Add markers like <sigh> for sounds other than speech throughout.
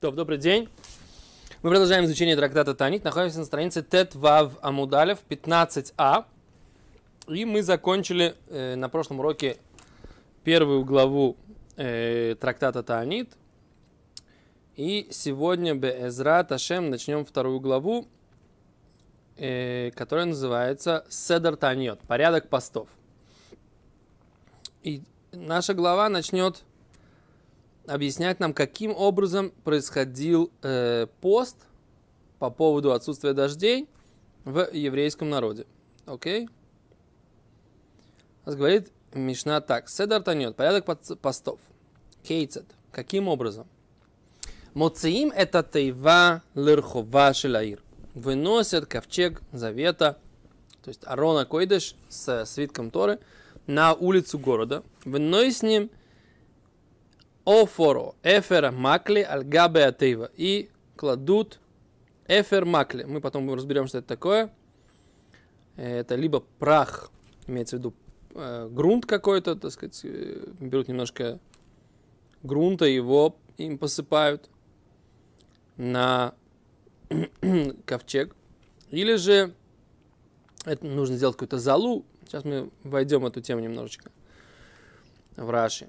То, добрый день. Мы продолжаем изучение трактата Танит. Находимся на странице Тет Вав Амудалев 15а. И мы закончили э, на прошлом уроке первую главу э, трактата Танит. И сегодня Безра Ташем начнем вторую главу, э, которая называется Седар Таньот, порядок постов. И наша глава начнет объяснять нам, каким образом происходил э, пост по поводу отсутствия дождей в еврейском народе. Окей? Okay? Говорит Мишна так. Седар танет, порядок постов. Кейцет. Каким образом? Моциим это тейва лирхова шелаир. Выносят ковчег завета, то есть Арона Койдыш с свитком Торы, на улицу города. Выносят с ним офоро, эфер макли, альгабе атеева. И кладут эфер макли. Мы потом разберем, что это такое. Это либо прах, имеется в виду э, грунт какой-то, так сказать, э, берут немножко грунта, его им посыпают на <clears throat> ковчег. Или же это нужно сделать какую-то залу. Сейчас мы войдем в эту тему немножечко в Раши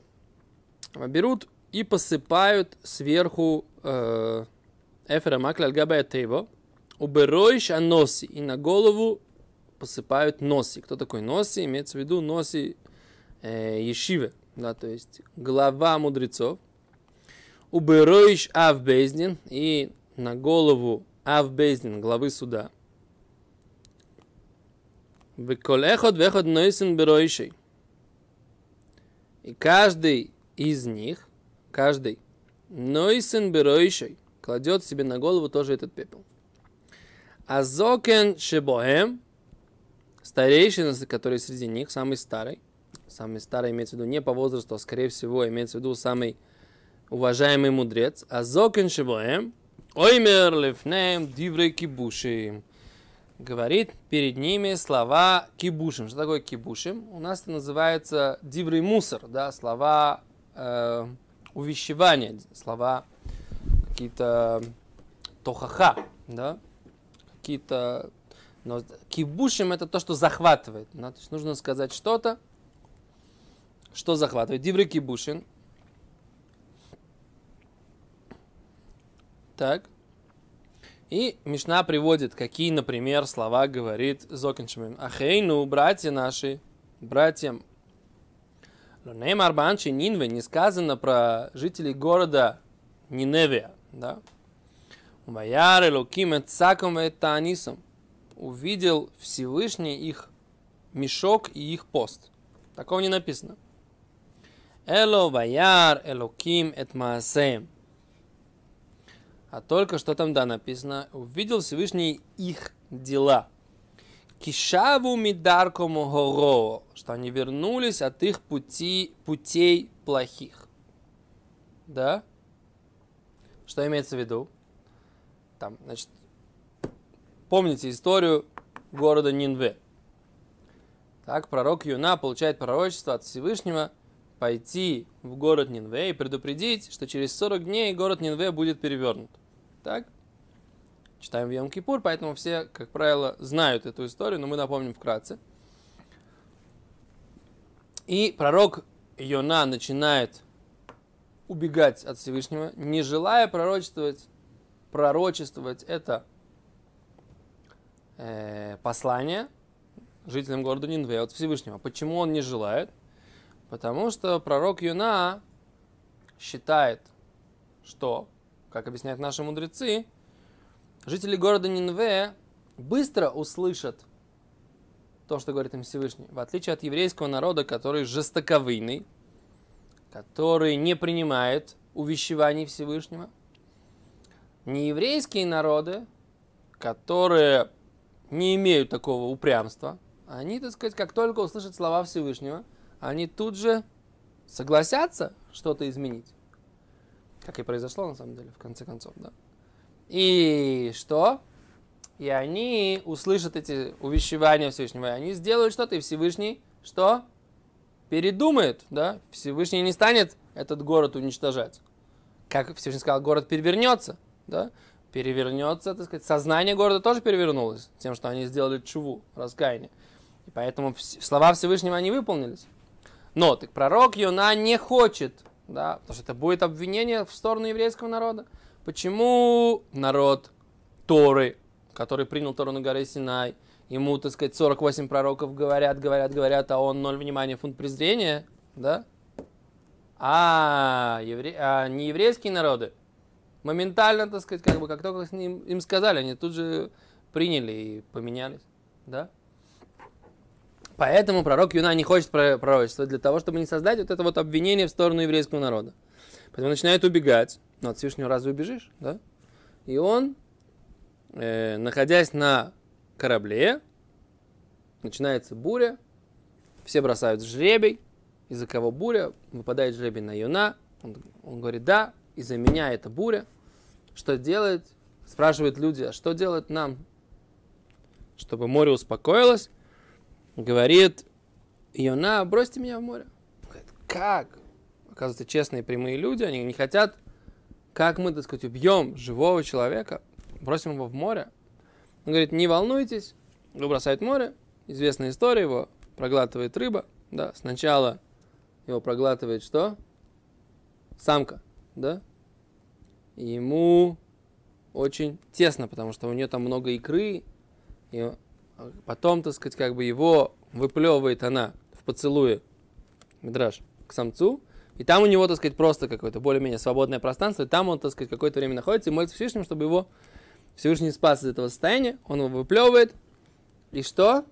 берут и посыпают сверху э, эфера макля альгабая тейво, уберойш аноси, и на голову посыпают носи. Кто такой носи? Имеется в виду носи э, ешивы, да, то есть глава мудрецов. Уберойш авбездин, и на голову авбездин, главы суда. Веколехот вехот нойсен беройшей. И каждый из них, каждый, нойсен беройшей, кладет себе на голову тоже этот пепел. А зокен шебоем, старейшина, который среди них, самый старый, самый старый имеется в виду не по возрасту, а скорее всего имеется в виду самый уважаемый мудрец, а зокен шебоем, оймер лифнем диврей кибушим, говорит перед ними слова кибушим. Что такое кибушим? У нас это называется диврей мусор, да, слова э, увещевания, слова какие-то тохаха, да, какие-то... Но кибушим это то, что захватывает. Да? То есть нужно сказать что-то, что захватывает. Дивры кибушин. Так. И Мишна приводит, какие, например, слова говорит Зокиншмин. Ахейну, братья наши, братьям Неймар Банчи Нинве не сказано про жителей города Ниневия, да? Умаяр Элоким Цаком Танисом увидел Всевышний их мешок и их пост. Такого не написано. Эло Ваяр Элоким Эт Маасеем. А только что там, да, написано, увидел Всевышний их дела – Кишаву мидаркому горо, что они вернулись от их пути, путей плохих. Да? Что имеется в виду? Там, значит, помните историю города Нинве. Так, пророк Юна получает пророчество от Всевышнего пойти в город Нинве и предупредить, что через 40 дней город Нинве будет перевернут. Так? Читаем в Йом-Кипур, поэтому все, как правило, знают эту историю, но мы напомним вкратце. И пророк Йона начинает убегать от Всевышнего, не желая пророчествовать, пророчествовать это э, послание жителям города Нинве от Всевышнего. Почему он не желает? Потому что пророк Юна считает, что, как объясняют наши мудрецы, жители города Нинве быстро услышат то, что говорит им Всевышний. В отличие от еврейского народа, который жестоковыйный, который не принимает увещеваний Всевышнего, нееврейские народы, которые не имеют такого упрямства, они, так сказать, как только услышат слова Всевышнего, они тут же согласятся что-то изменить. Как и произошло, на самом деле, в конце концов, да. И что? И они услышат эти увещевания Всевышнего, и они сделают что-то, и Всевышний что? Передумает, да? Всевышний не станет этот город уничтожать. как Всевышний сказал, город перевернется, да, перевернется, так сказать, сознание города тоже перевернулось тем, что они сделали чуву, раскаяние. И поэтому слова Всевышнего они выполнились. Но так пророк Йона не хочет, да, потому что это будет обвинение в сторону еврейского народа. Почему народ Торы, который принял Тору на горе Синай, ему, так сказать, 48 пророков говорят, говорят, говорят, а он ноль внимания, фунт презрения, да? А, евре... а не еврейские народы моментально, так сказать, как бы, как только с ним, им сказали, они тут же приняли и поменялись, да? Поэтому пророк Юна не хочет пророчествовать для того, чтобы не создать вот это вот обвинение в сторону еврейского народа. Поэтому начинает убегать. Но от Всевышнего разве убежишь, да? И он, э, находясь на корабле, начинается буря, все бросают жребий, из-за кого буря, выпадает жребий на Юна, он, он говорит, да, из-за меня это буря, что делать? Спрашивают люди, а что делать нам, чтобы море успокоилось? Говорит, Иона, бросьте меня в море. Говорит, как? Оказывается, честные прямые люди, они не хотят, как мы, так сказать, убьем живого человека, бросим его в море. Он говорит, не волнуйтесь, его бросает в море, известная история, его проглатывает рыба, да, сначала его проглатывает что? Самка, да? Ему очень тесно, потому что у нее там много икры, и потом, так сказать, как бы его выплевывает она в поцелуе, Мидраш, к самцу, и там у него, так сказать, просто какое-то более-менее свободное пространство, и там он, так сказать, какое-то время находится и молится Всевышнему, чтобы его Всевышний спас из этого состояния, он его выплевывает, и что?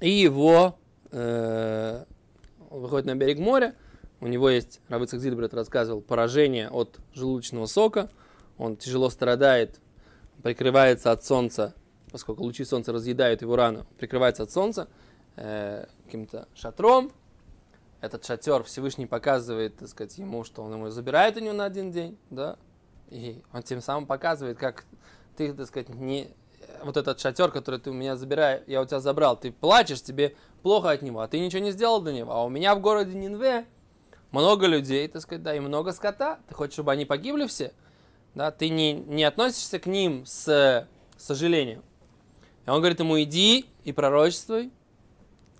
И его э, выходит на берег моря, у него есть, Рабыцах Зильбрет рассказывал, поражение от желудочного сока, он тяжело страдает, прикрывается от солнца, поскольку лучи солнца разъедают его рану, прикрывается от солнца э, каким-то шатром. Этот шатер Всевышний показывает, так сказать, ему, что он ему забирает у него на один день, да, и он тем самым показывает, как ты, так сказать, не, вот этот шатер, который ты у меня забираешь, я у тебя забрал, ты плачешь, тебе плохо от него, а ты ничего не сделал для него. А у меня в городе Нинве много людей, так сказать, да, и много скота. Ты хочешь, чтобы они погибли все? Да, ты не, не относишься к ним с сожалением. И он говорит ему, иди и пророчествуй.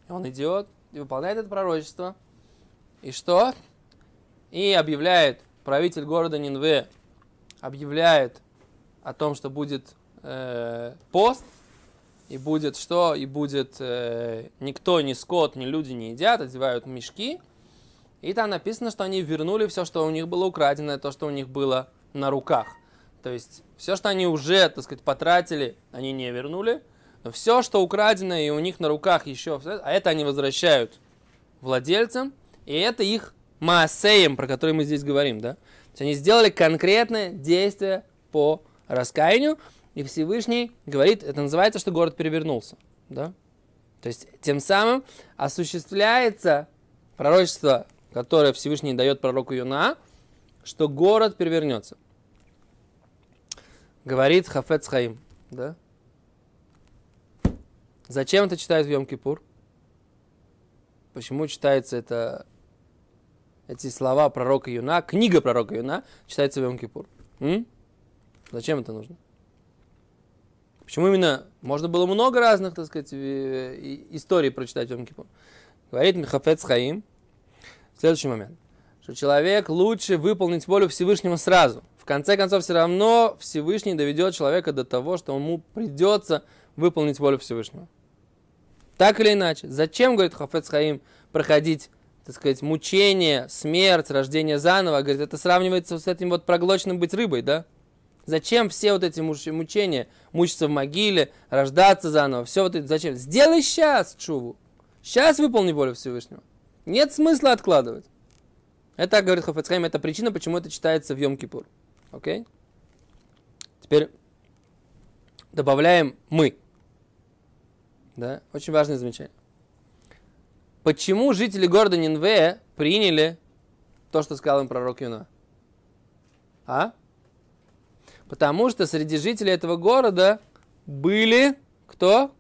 И он идет и выполняет это пророчество. И что? И объявляет, правитель города Нинве объявляет о том, что будет э, пост, и будет что? И будет э, никто, ни скот, ни люди не едят, одевают мешки. И там написано, что они вернули все, что у них было украдено, то, что у них было на руках. То есть все, что они уже, так сказать, потратили, они не вернули. Но все, что украдено и у них на руках еще, а это они возвращают владельцам. И это их маасеем, про который мы здесь говорим, да? То есть они сделали конкретное действие по раскаянию, и Всевышний говорит, это называется, что город перевернулся, да? То есть тем самым осуществляется пророчество которое Всевышний дает пророку Юна, что город перевернется. Говорит Хафец Хаим. Да? Зачем это читают в Йом-Кипур? Почему читается это, эти слова пророка Юна, книга пророка Юна читается в Йом-Кипур? Зачем это нужно? Почему именно? Можно было много разных, так сказать, историй прочитать в Йом-Кипур. Говорит Михафец Хаим, Следующий момент. Что человек лучше выполнить волю Всевышнего сразу. В конце концов, все равно Всевышний доведет человека до того, что ему придется выполнить волю Всевышнего. Так или иначе. Зачем, говорит Хафец Хаим, проходить, так сказать, мучение, смерть, рождение заново? Говорит, это сравнивается с этим вот проглоченным быть рыбой, да? Зачем все вот эти мучения? Мучиться в могиле, рождаться заново, все вот это зачем? Сделай сейчас чуву. Сейчас выполни волю Всевышнего. Нет смысла откладывать. Это, говорит Хофецхайм, это причина, почему это читается в Йом-Кипур. Окей? Теперь добавляем мы. Да? Очень важное замечание. Почему жители города Нинве приняли то, что сказал им пророк Юна? А? Потому что среди жителей этого города были кто?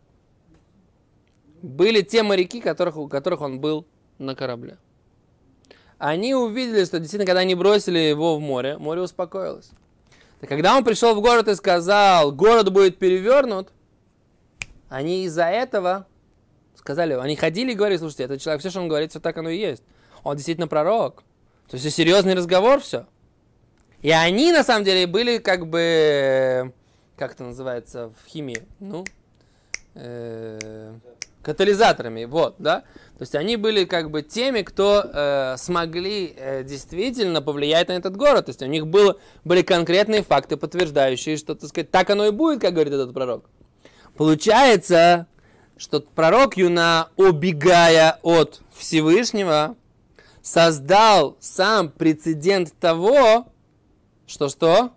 Были те моряки, которых, у которых он был на корабле. они увидели, что действительно, когда они бросили его в море, море успокоилось. Так когда он пришел в город и сказал, город будет перевернут, они из-за этого сказали, они ходили и говорили, слушайте, этот человек, все, что он говорит, все так оно и есть. Он действительно пророк. То есть серьезный разговор, все. И они, на самом деле, были как бы, как это называется в химии, ну, э, катализаторами, вот, да. То есть они были как бы теми, кто э, смогли э, действительно повлиять на этот город. То есть у них было, были конкретные факты, подтверждающие, что, так сказать, так оно и будет, как говорит этот пророк. Получается, что пророк Юна, убегая от Всевышнего, создал сам прецедент того, что что?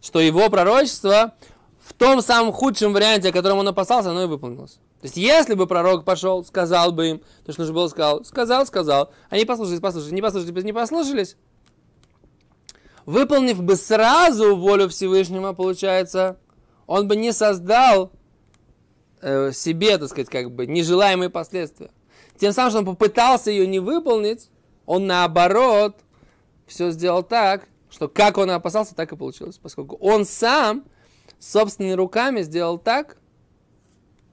Что его пророчество в том самом худшем варианте, о котором он опасался, оно и выполнилось. То есть, если бы пророк пошел, сказал бы им, то, что нужно было сказал, сказал, сказал, они послушались, послушались, не послушались, не послушались, выполнив бы сразу волю Всевышнего, получается, он бы не создал э, себе, так сказать, как бы нежелаемые последствия. Тем самым, что он попытался ее не выполнить, он наоборот все сделал так, что как он опасался, так и получилось, поскольку он сам собственными руками сделал так,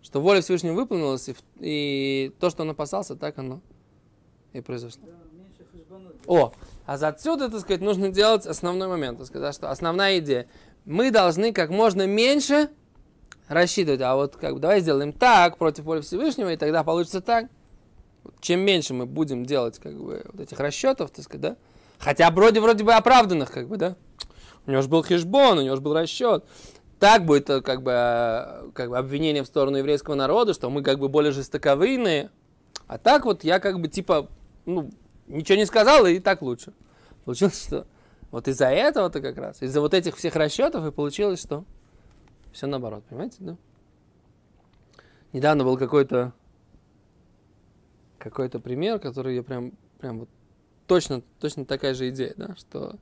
что воля Всевышнего выполнилась, и, и то, что он опасался, так оно и произошло. О, а за отсюда, так сказать, нужно делать основной момент, так сказать, что основная идея. Мы должны как можно меньше рассчитывать, а вот как бы давай сделаем так против воли Всевышнего, и тогда получится так. Чем меньше мы будем делать как бы вот этих расчетов, так сказать, да, хотя вроде вроде бы оправданных, как бы, да, у него же был хешбон, у него же был расчет, так будет э, как бы, э, как бы обвинение в сторону еврейского народа, что мы как бы более жестоковыйные. А так вот я как бы типа, ну, ничего не сказал, и так лучше. Получилось, что вот из-за этого-то как раз, из-за вот этих всех расчетов и получилось, что все наоборот, понимаете, да? Недавно был какой-то какой-то пример, который я прям, прям вот точно, точно такая же идея, да, что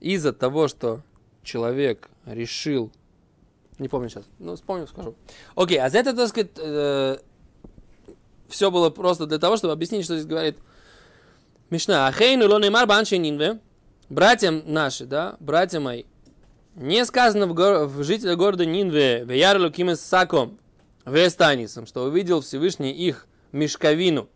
из-за того, что человек решил, не помню сейчас, ну вспомню, скажу. Окей, а за это, так сказать, э, все было просто для того, чтобы объяснить, что здесь говорит Мишна. Ахейну лонеймар банши нинве, братьям наши, да, братья мои, не сказано в, гор- в жителях города Нинве, в Ярлу Кимес Саком, в что увидел Всевышний их мешковину,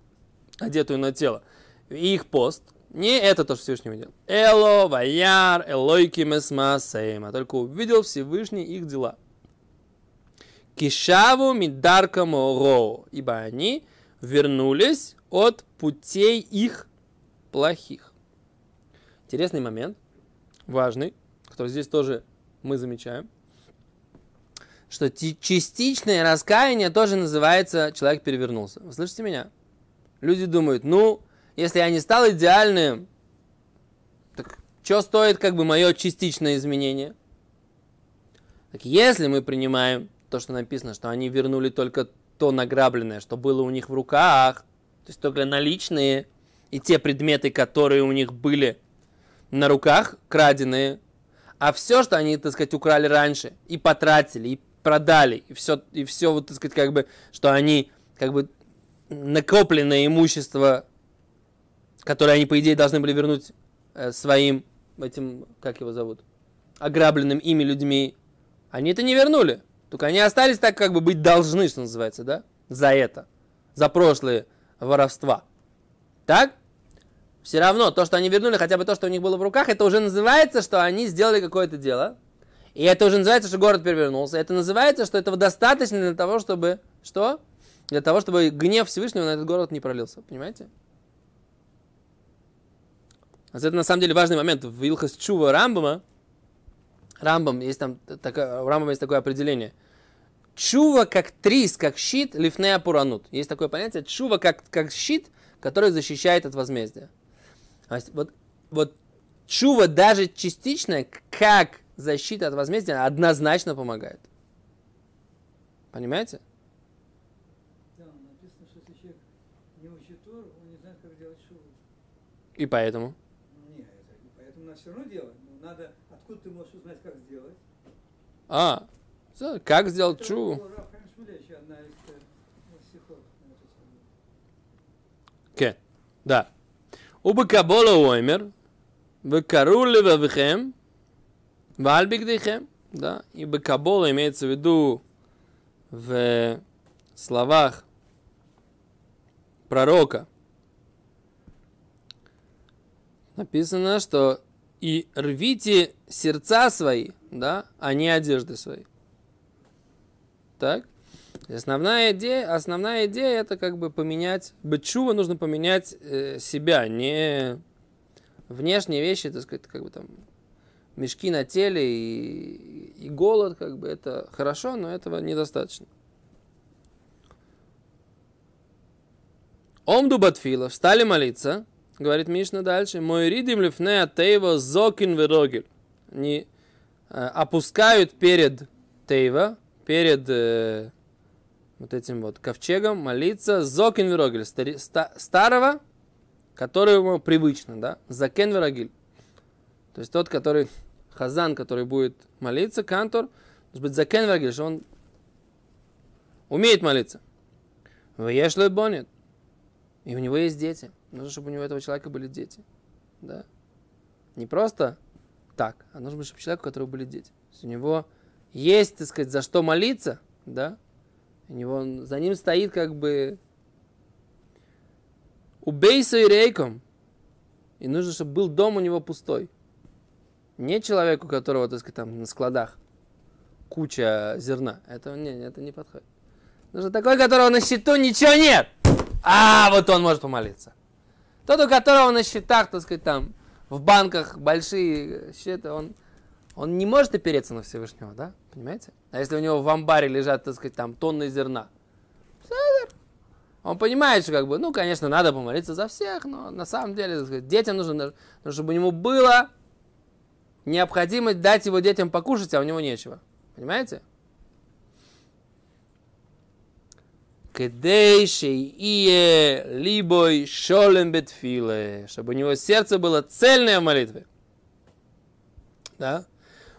одетую на тело, и их пост – не это то, что Всевышний видел. Эло, Ваяр, Элойки, Месмасейма. Только увидел Всевышний их дела. Кишаву Мидарка Моро. Ибо они вернулись от путей их плохих. Интересный момент, важный, который здесь тоже мы замечаем, что частичное раскаяние тоже называется «человек перевернулся». Вы слышите меня? Люди думают, ну, если я не стал идеальным, так что стоит как бы мое частичное изменение? Так если мы принимаем то, что написано, что они вернули только то награбленное, что было у них в руках, то есть только наличные, и те предметы, которые у них были на руках, краденые, а все, что они, так сказать, украли раньше, и потратили, и продали, и все, и все вот, так сказать, как бы, что они, как бы, накопленное имущество которые они, по идее, должны были вернуть э, своим, этим, как его зовут, ограбленным ими людьми, они это не вернули. Только они остались так, как бы быть должны, что называется, да? За это. За прошлые воровства. Так? Все равно, то, что они вернули, хотя бы то, что у них было в руках, это уже называется, что они сделали какое-то дело. И это уже называется, что город перевернулся. Это называется, что этого достаточно для того, чтобы... Что? Для того, чтобы гнев Всевышнего на этот город не пролился. Понимаете? Это на самом деле важный момент. В Илхас Чува Рамбама, Рамбам есть там такое, у Рамбама есть такое определение. Чува как трис, как щит, лифнея пуранут. Есть такое понятие. Чува как, как щит, который защищает от возмездия. Вот, вот чува даже частично, как защита от возмездия, однозначно помогает. Понимаете? Да, написано, что если человек не учит Тору, он не знает, как делать шуву. И поэтому? все равно делать. Но надо, откуда ты можешь узнать, как сделать? А, как сделать чу? Э, Ке, да. Убакабола уоймер, векарули вавихем, вальбигдихем, да, и бакабола имеется в виду в словах пророка. Написано, что и рвите сердца свои, да, а не одежды свои. Так? Основная идея, основная идея это как бы поменять, бычува нужно поменять э, себя, не внешние вещи, так сказать, как бы там мешки на теле и, и голод, как бы это хорошо, но этого недостаточно. Омду батфила, встали молиться, говорит Мишна дальше, мой ридим лифне тейва зокин верогель. Они э, опускают перед тейва, перед э, вот этим вот ковчегом молиться зокин верогель, ста, старого, который ему привычно, да, закен верогель. То есть тот, который, хазан, который будет молиться, кантор, должен быть закен верогель, что он умеет молиться. Вешло бонет. И у него есть дети. Нужно, чтобы у него этого человека были дети. Да? Не просто так, а нужно, чтобы человек, у которого были дети. То есть у него есть, так сказать, за что молиться, да? У него, за ним стоит как бы убейся и рейком. И нужно, чтобы был дом у него пустой. Не человеку, у которого, так сказать, там на складах куча зерна. Это, не, это не подходит. Нужно такой, у которого на счету ничего нет. А, вот он может помолиться. Тот, у которого на счетах, так сказать, там, в банках большие счета, он, он не может опереться на Всевышнего, да? Понимаете? А если у него в амбаре лежат, так сказать, там, тонны зерна, он понимает, что как бы, ну, конечно, надо помолиться за всех, но на самом деле, так сказать, детям нужно, чтобы у него было необходимость дать его детям покушать, а у него нечего. Понимаете? Кедей шеие либой шолем бетфиле, чтобы у него сердце было цельное в молитве. Да?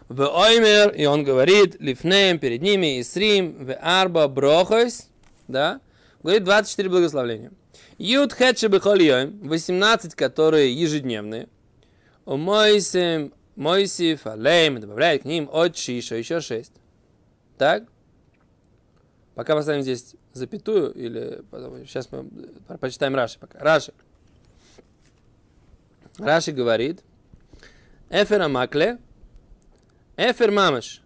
В оймер, и он говорит, лифнеем перед ними, и срим, в арба брохойс, да? Говорит 24 благословления. Юд хетше бихольйойм, 18, которые ежедневные. У Мойсим, Мойсиф, Алейм, добавляет к ним от Шиша, еще 6. Так? Пока поставим здесь запятую, или потом, сейчас мы почитаем Раши пока. Раши. Раши говорит, Эфер Амакле, Эфер мамыш.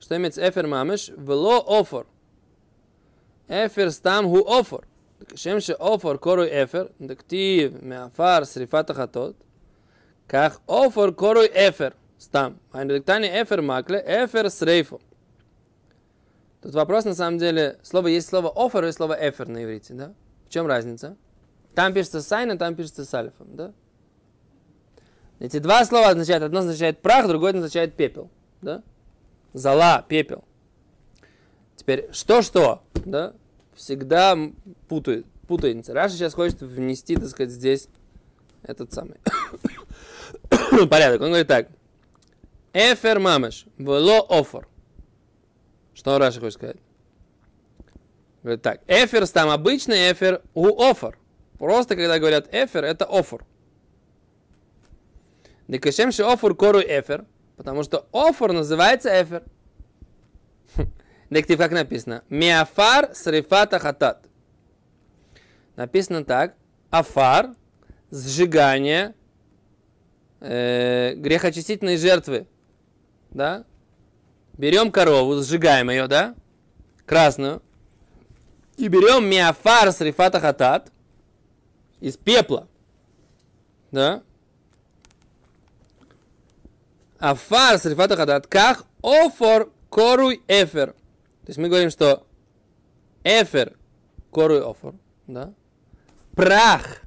Что имеется эфер мамыш? Вело офор. Эфер стам ху офор. Шем ше офор корой эфер. Дактив меафар срифата ахатот. Как офор корой эфер. Стам. Айн дактани эфер макле. Эфер срейфо. Тут вопрос, на самом деле, слово есть слово офер и слово эфер на иврите, да? В чем разница? Там пишется сайна, там пишется с альфом, да? Эти два слова означают, одно означает прах, другое означает пепел да? Зала, пепел. Теперь, что-что, да? Всегда путает, путаница. Раша сейчас хочет внести, так сказать, здесь этот самый <coughs> порядок. Он говорит так. Эфер мамеш, вело офор. Что Раша хочет сказать? Говорит так, эфир там обычный эфир у офер. Просто когда говорят эфир, это офер. Декашем ше офер кору эфир, потому что офер называется эфир. Дектив как написано? Миафар срифата хатат. Написано так. Афар, сжигание э, грехочистительной жертвы. Да? Берем корову, сжигаем ее, да? Красную. И берем миафар с рифата хатат из пепла. Да? Афар с рифата хатат как офор коруй эфер. То есть мы говорим, что эфер коруй офор, да? Прах,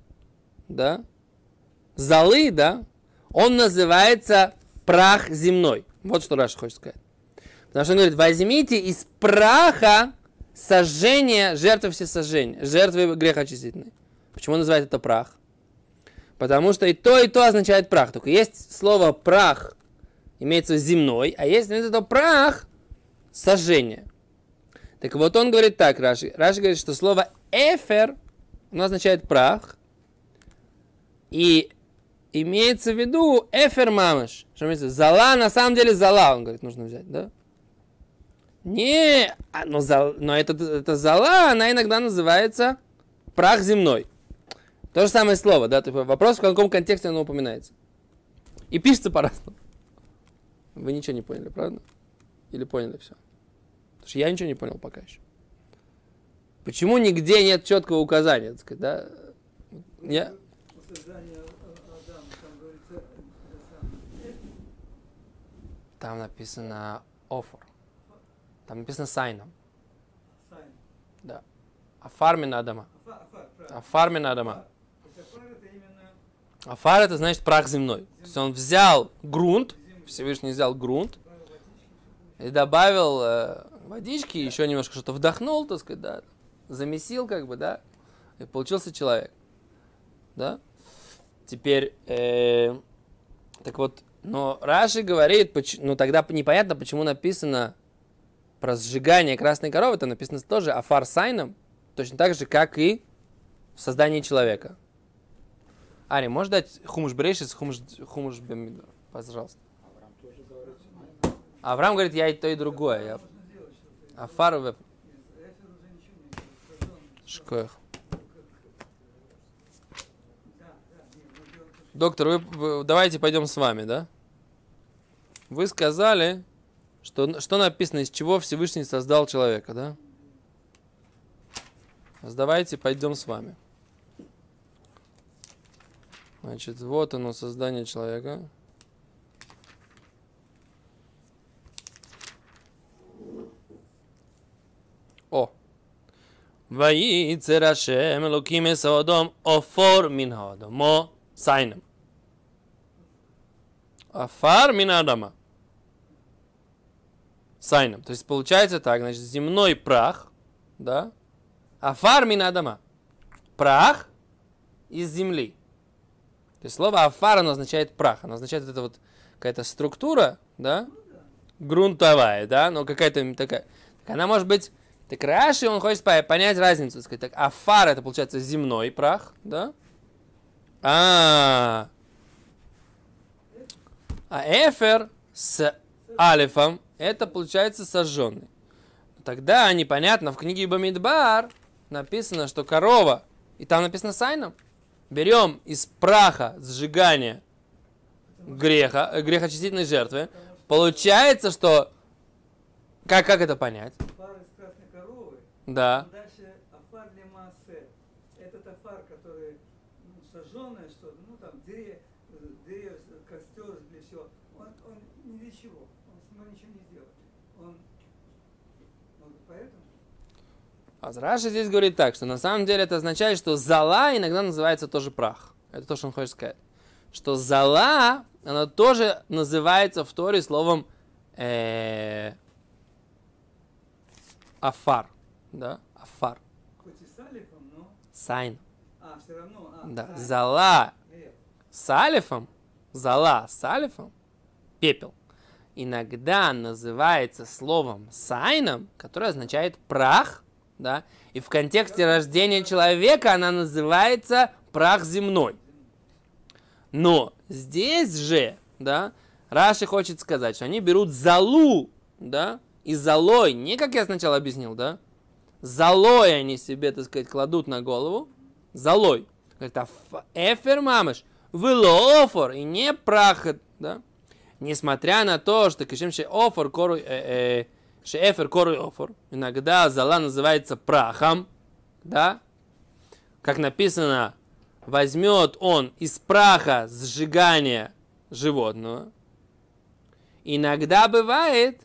да? Золы, да? Он называется прах земной. Вот что Раша хочет сказать. Потому что он говорит, возьмите из праха сожжение жертвы всесожжения, жертвы грехочистительной. Почему он это прах? Потому что и то, и то означает прах. Только есть слово прах, имеется земной, а есть это прах сожжение. Так вот он говорит так, Раши. Раши говорит, что слово эфер, оно означает прах, И имеется в виду эфер мамаш. Что имеется? Зала, на самом деле зала, он говорит, нужно взять, да? Не, а, но, зал, но это, это зала, она иногда называется прах земной. То же самое слово, да? Типа, вопрос, в каком контексте оно упоминается. И пишется по-разному. Вы ничего не поняли, правда? Или поняли все? Потому что я ничего не понял пока еще. Почему нигде нет четкого указания, так сказать, да? Я... Там написано offer. Там написано сайном. Да. Афар Адама. Афар Адама. Афар это значит прах земной. То есть он взял грунт, Всевышний взял грунт и добавил э, водички, еще немножко что-то вдохнул, так сказать, да, замесил, как бы, да, и получился человек. Да? Теперь, э, так вот, но Раши говорит, ну тогда непонятно, почему написано про сжигание красной коровы, это написано тоже афар сайном, точно так же, как и в создании человека. Ари, можешь дать хумуш брейшис, хумуш, хумуш бемидор, пожалуйста. Авраам говорит, я и то, и другое. Я... Афар веб. Шкоях. Доктор, вы, вы, давайте пойдем с вами, да? Вы сказали, что, что написано, из чего Всевышний создал человека, да? Давайте пойдем с вами. Значит, вот оно, создание человека. О. Ваицер Ашем Элоким Эсаодом Офор Мин Хаодомо Сайнем. Афар Мин Адама сайном. То есть получается так, значит, земной прах, да, афар минадама, прах из земли. То есть слово афар, оно означает прах, оно означает вот это вот какая-то структура, да, грунтовая, да, но какая-то такая. Так она может быть, так Раши, он хочет понять разницу, сказать, так, афар это получается земной прах, да, а, а эфер с алифом это получается сожженный. Тогда непонятно, в книге Бамидбар написано, что корова, и там написано сайном, берем из праха сжигания греха, э, грехочистительной жертвы, получается, что... Как, как это понять? Да. Дальше афар лемасе. Этот афар, который ну, сожженное что ну там деревья, деревья костер для всего, он, он ни для чего. А Раша здесь говорит так, что на самом деле это означает, что зала иногда называется тоже прах. Это то, что он хочет сказать. Что зола, она тоже называется в Торе словом э, עפר. Да, עפר. Хоть и с алефом, но... С айн. А, все равно. А, да, с айн. зола с алефом, зола с алефом, пепел, иногда называется словом с айном, которое означает прах, да, и в контексте рождения человека она называется прах земной. Но здесь же, да, Раши хочет сказать, что они берут залу, да, и залой, не как я сначала объяснил, да, залой они себе, так сказать, кладут на голову, залой. Говорит, а эфер мамыш, вылофор, и не прах, да, несмотря на то, что кишем офор кору, э, э, Шеэфер коры офор. Иногда зала называется прахом, да? Как написано, возьмет он из праха сжигания животного. Иногда бывает,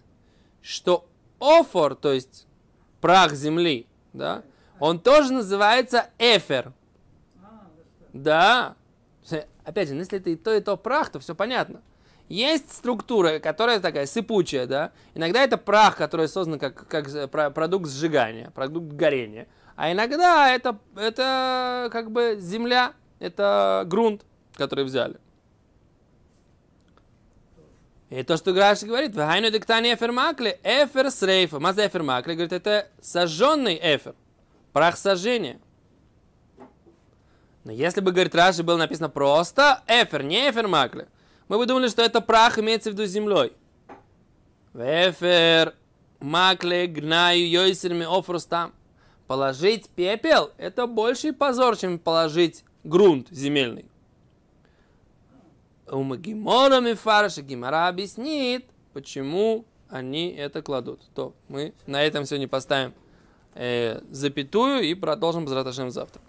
что офор, то есть прах земли, да, он тоже называется эфер. Да. Опять же, если это и то, и то прах, то все понятно. Есть структура, которая такая сыпучая, да. Иногда это прах, который создан как, как продукт сжигания, продукт горения. А иногда это, это как бы земля, это грунт, который взяли. И то, что Граш говорит, «Вахайну диктани эфер макли, эфер с рейфа». Маза эфер макли, говорит, это сожженный эфер, прах сожжения. Но если бы, говорит Раши, было написано просто эфер, не эфер макли, мы бы думали, что это прах имеется в виду землей. Эфер макле гнаю йойсерми офрустам. Положить пепел – это больший позор, чем положить грунт земельный. У Магимора Мифарша Гимара объяснит, почему они это кладут. То мы на этом сегодня поставим э, запятую и продолжим с завтра.